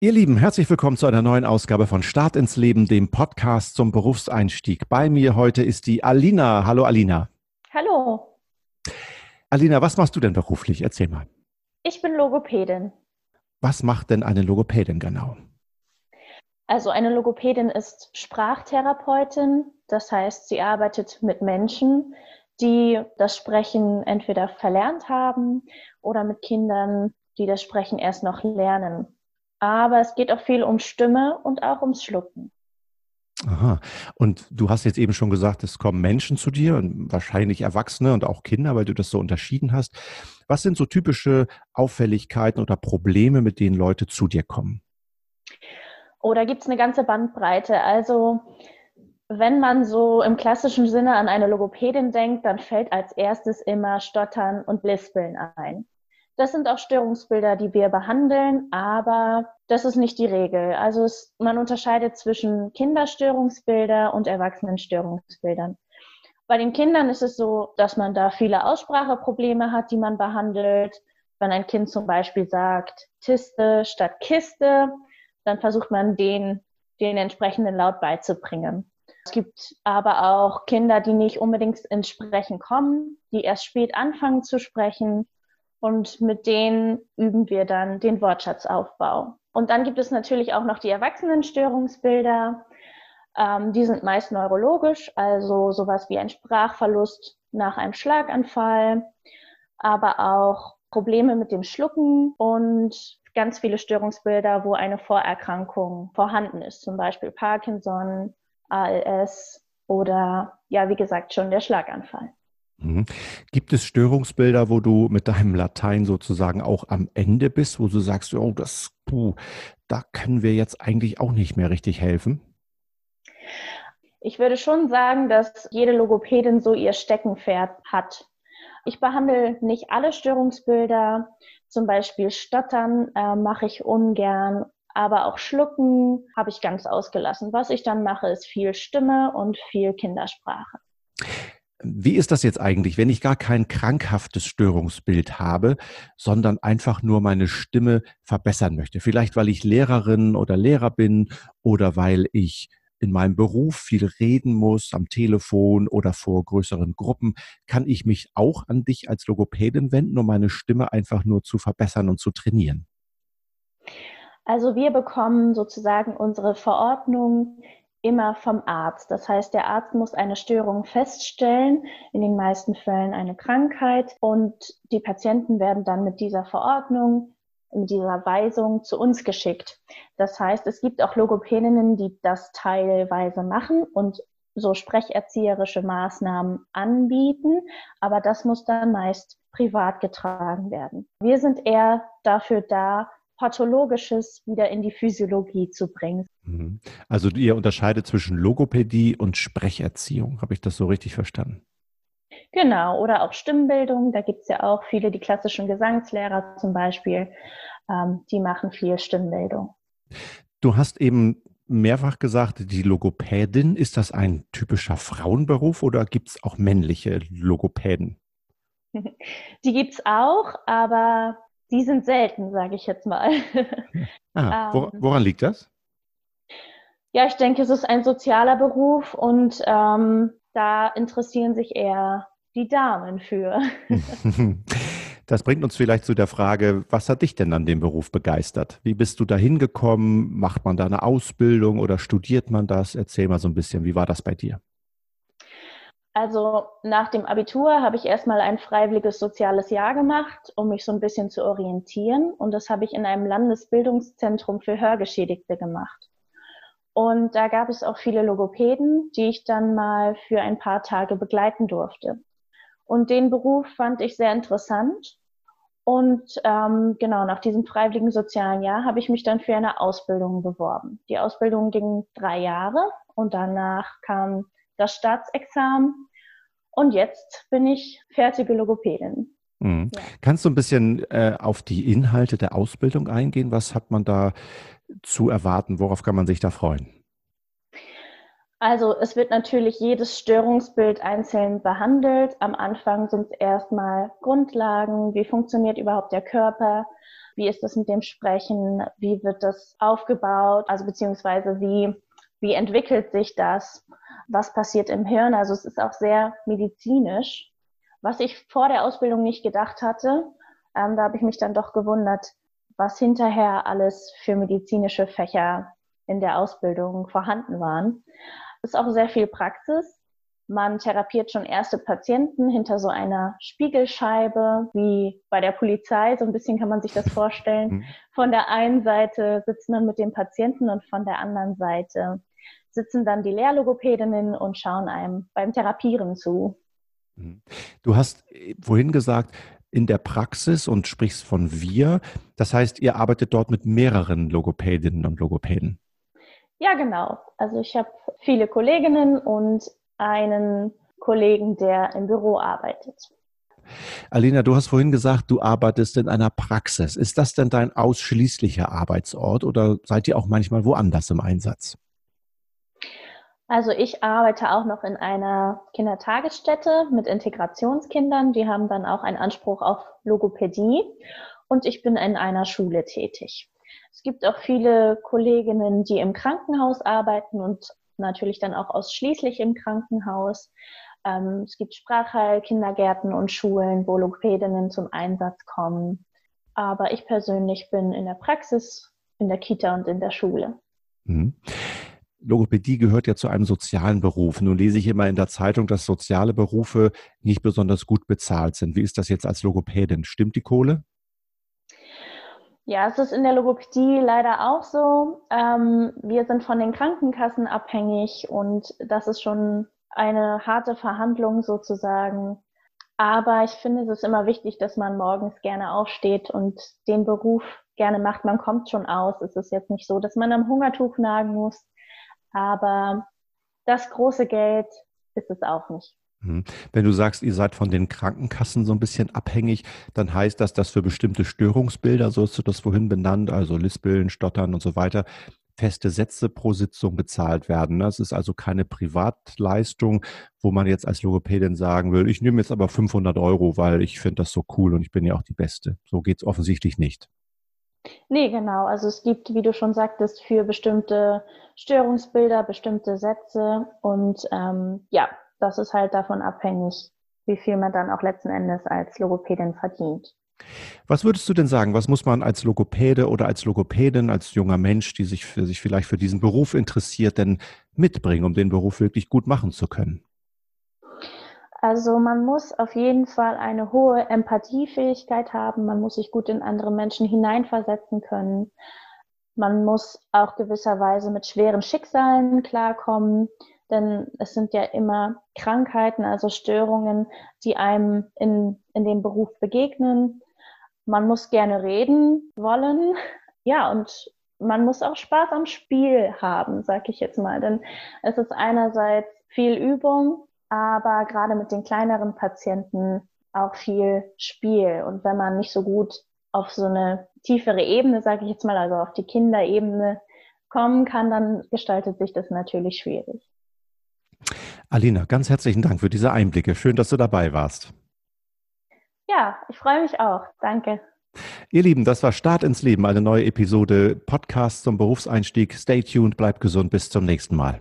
Ihr Lieben, herzlich willkommen zu einer neuen Ausgabe von Start ins Leben, dem Podcast zum Berufseinstieg. Bei mir heute ist die Alina. Hallo Alina. Hallo. Alina, was machst du denn beruflich? Erzähl mal. Ich bin Logopädin. Was macht denn eine Logopädin genau? Also eine Logopädin ist Sprachtherapeutin, das heißt, sie arbeitet mit Menschen, die das Sprechen entweder verlernt haben oder mit Kindern, die das Sprechen erst noch lernen. Aber es geht auch viel um Stimme und auch ums Schlucken. Aha. Und du hast jetzt eben schon gesagt, es kommen Menschen zu dir und wahrscheinlich Erwachsene und auch Kinder, weil du das so unterschieden hast. Was sind so typische Auffälligkeiten oder Probleme, mit denen Leute zu dir kommen? Oh, da gibt es eine ganze Bandbreite. Also wenn man so im klassischen Sinne an eine Logopädin denkt, dann fällt als erstes immer Stottern und Lispeln ein. Das sind auch Störungsbilder, die wir behandeln, aber das ist nicht die Regel. Also es, man unterscheidet zwischen Kinderstörungsbilder und Erwachsenenstörungsbildern. Bei den Kindern ist es so, dass man da viele Ausspracheprobleme hat, die man behandelt. Wenn ein Kind zum Beispiel sagt Tiste statt Kiste, dann versucht man den, den entsprechenden Laut beizubringen. Es gibt aber auch Kinder, die nicht unbedingt ins Sprechen kommen, die erst spät anfangen zu sprechen und mit denen üben wir dann den Wortschatzaufbau. Und dann gibt es natürlich auch noch die Erwachsenenstörungsbilder. Ähm, die sind meist neurologisch, also sowas wie ein Sprachverlust nach einem Schlaganfall, aber auch Probleme mit dem Schlucken und ganz viele Störungsbilder, wo eine Vorerkrankung vorhanden ist, zum Beispiel Parkinson, ALS oder ja, wie gesagt, schon der Schlaganfall. Mhm. Gibt es Störungsbilder, wo du mit deinem Latein sozusagen auch am Ende bist, wo du sagst, oh, das, puh, da können wir jetzt eigentlich auch nicht mehr richtig helfen? Ich würde schon sagen, dass jede Logopädin so ihr Steckenpferd hat. Ich behandle nicht alle Störungsbilder, zum Beispiel Stottern äh, mache ich ungern, aber auch Schlucken habe ich ganz ausgelassen. Was ich dann mache, ist viel Stimme und viel Kindersprache. Wie ist das jetzt eigentlich, wenn ich gar kein krankhaftes Störungsbild habe, sondern einfach nur meine Stimme verbessern möchte? Vielleicht, weil ich Lehrerin oder Lehrer bin oder weil ich in meinem Beruf viel reden muss, am Telefon oder vor größeren Gruppen, kann ich mich auch an dich als Logopädin wenden, um meine Stimme einfach nur zu verbessern und zu trainieren? Also wir bekommen sozusagen unsere Verordnung immer vom Arzt. Das heißt, der Arzt muss eine Störung feststellen, in den meisten Fällen eine Krankheit und die Patienten werden dann mit dieser Verordnung, mit dieser Weisung zu uns geschickt. Das heißt, es gibt auch Logopädinnen, die das teilweise machen und so sprecherzieherische Maßnahmen anbieten, aber das muss dann meist privat getragen werden. Wir sind eher dafür da, Pathologisches wieder in die Physiologie zu bringen. Mhm. Also ihr unterscheidet zwischen Logopädie und Sprecherziehung. Habe ich das so richtig verstanden? Genau, oder auch Stimmbildung. Da gibt es ja auch viele, die klassischen Gesangslehrer zum Beispiel, ähm, die machen viel Stimmbildung. Du hast eben mehrfach gesagt, die Logopädin, ist das ein typischer Frauenberuf oder gibt es auch männliche Logopäden? Die gibt es auch, aber die sind selten, sage ich jetzt mal. Ah, ähm, woran liegt das? Ja, ich denke, es ist ein sozialer Beruf und ähm, da interessieren sich eher die Damen für. Das bringt uns vielleicht zu der Frage, was hat dich denn an dem Beruf begeistert? Wie bist du da hingekommen? Macht man da eine Ausbildung oder studiert man das? Erzähl mal so ein bisschen, wie war das bei dir? Also nach dem Abitur habe ich erstmal ein freiwilliges soziales Jahr gemacht, um mich so ein bisschen zu orientieren. Und das habe ich in einem Landesbildungszentrum für Hörgeschädigte gemacht. Und da gab es auch viele Logopäden, die ich dann mal für ein paar Tage begleiten durfte. Und den Beruf fand ich sehr interessant. Und ähm, genau nach diesem freiwilligen sozialen Jahr habe ich mich dann für eine Ausbildung beworben. Die Ausbildung ging drei Jahre und danach kam das Staatsexamen und jetzt bin ich fertige Logopädin. Mhm. Ja. Kannst du ein bisschen äh, auf die Inhalte der Ausbildung eingehen? Was hat man da zu erwarten? Worauf kann man sich da freuen? Also es wird natürlich jedes Störungsbild einzeln behandelt. Am Anfang sind es erstmal Grundlagen, wie funktioniert überhaupt der Körper, wie ist das mit dem Sprechen, wie wird das aufgebaut, also beziehungsweise wie, wie entwickelt sich das, was passiert im Hirn. Also es ist auch sehr medizinisch, was ich vor der Ausbildung nicht gedacht hatte. Ähm, da habe ich mich dann doch gewundert, was hinterher alles für medizinische Fächer in der Ausbildung vorhanden waren ist auch sehr viel Praxis. Man therapiert schon erste Patienten hinter so einer Spiegelscheibe, wie bei der Polizei. So ein bisschen kann man sich das vorstellen. Mhm. Von der einen Seite sitzt man mit dem Patienten und von der anderen Seite sitzen dann die Lehrlogopädinnen und schauen einem beim Therapieren zu. Mhm. Du hast vorhin gesagt, in der Praxis und sprichst von wir. Das heißt, ihr arbeitet dort mit mehreren Logopädinnen und Logopäden. Ja, genau. Also ich habe viele Kolleginnen und einen Kollegen, der im Büro arbeitet. Alina, du hast vorhin gesagt, du arbeitest in einer Praxis. Ist das denn dein ausschließlicher Arbeitsort oder seid ihr auch manchmal woanders im Einsatz? Also ich arbeite auch noch in einer Kindertagesstätte mit Integrationskindern. Die haben dann auch einen Anspruch auf Logopädie und ich bin in einer Schule tätig. Es gibt auch viele Kolleginnen, die im Krankenhaus arbeiten und natürlich dann auch ausschließlich im Krankenhaus. Ähm, es gibt Sprachheil, Kindergärten und Schulen, wo Logopädinnen zum Einsatz kommen. Aber ich persönlich bin in der Praxis, in der Kita und in der Schule. Mhm. Logopädie gehört ja zu einem sozialen Beruf. Nun lese ich immer in der Zeitung, dass soziale Berufe nicht besonders gut bezahlt sind. Wie ist das jetzt als Logopädin? Stimmt die Kohle? Ja, es ist in der Logopädie leider auch so. Ähm, wir sind von den Krankenkassen abhängig und das ist schon eine harte Verhandlung sozusagen. Aber ich finde, es ist immer wichtig, dass man morgens gerne aufsteht und den Beruf gerne macht. Man kommt schon aus. Es ist jetzt nicht so, dass man am Hungertuch nagen muss. Aber das große Geld ist es auch nicht. Mhm. Wenn du sagst, ihr seid von den Krankenkassen so ein bisschen abhängig, dann heißt das, dass für bestimmte Störungsbilder, so hast du das vorhin benannt, also Lispeln, Stottern und so weiter, feste Sätze pro Sitzung bezahlt werden. Das ist also keine Privatleistung, wo man jetzt als Logopädin sagen will, ich nehme jetzt aber 500 Euro, weil ich finde das so cool und ich bin ja auch die Beste. So geht es offensichtlich nicht. Nee, genau. Also es gibt, wie du schon sagtest, für bestimmte Störungsbilder bestimmte Sätze und ähm, ja, das ist halt davon abhängig, wie viel man dann auch letzten Endes als Logopädin verdient. Was würdest du denn sagen? Was muss man als Logopäde oder als Logopädin, als junger Mensch, die sich, für, sich vielleicht für diesen Beruf interessiert, denn mitbringen, um den Beruf wirklich gut machen zu können? Also man muss auf jeden Fall eine hohe Empathiefähigkeit haben. Man muss sich gut in andere Menschen hineinversetzen können. Man muss auch gewisserweise mit schweren Schicksalen klarkommen denn es sind ja immer Krankheiten, also Störungen, die einem in, in dem Beruf begegnen. Man muss gerne reden wollen, ja, und man muss auch Spaß am Spiel haben, sag ich jetzt mal, denn es ist einerseits viel Übung, aber gerade mit den kleineren Patienten auch viel Spiel. Und wenn man nicht so gut auf so eine tiefere Ebene, sage ich jetzt mal, also auf die Kinderebene kommen kann, dann gestaltet sich das natürlich schwierig. Alina, ganz herzlichen Dank für diese Einblicke. Schön, dass du dabei warst. Ja, ich freue mich auch. Danke. Ihr Lieben, das war Start ins Leben, eine neue Episode Podcast zum Berufseinstieg. Stay tuned, bleibt gesund, bis zum nächsten Mal.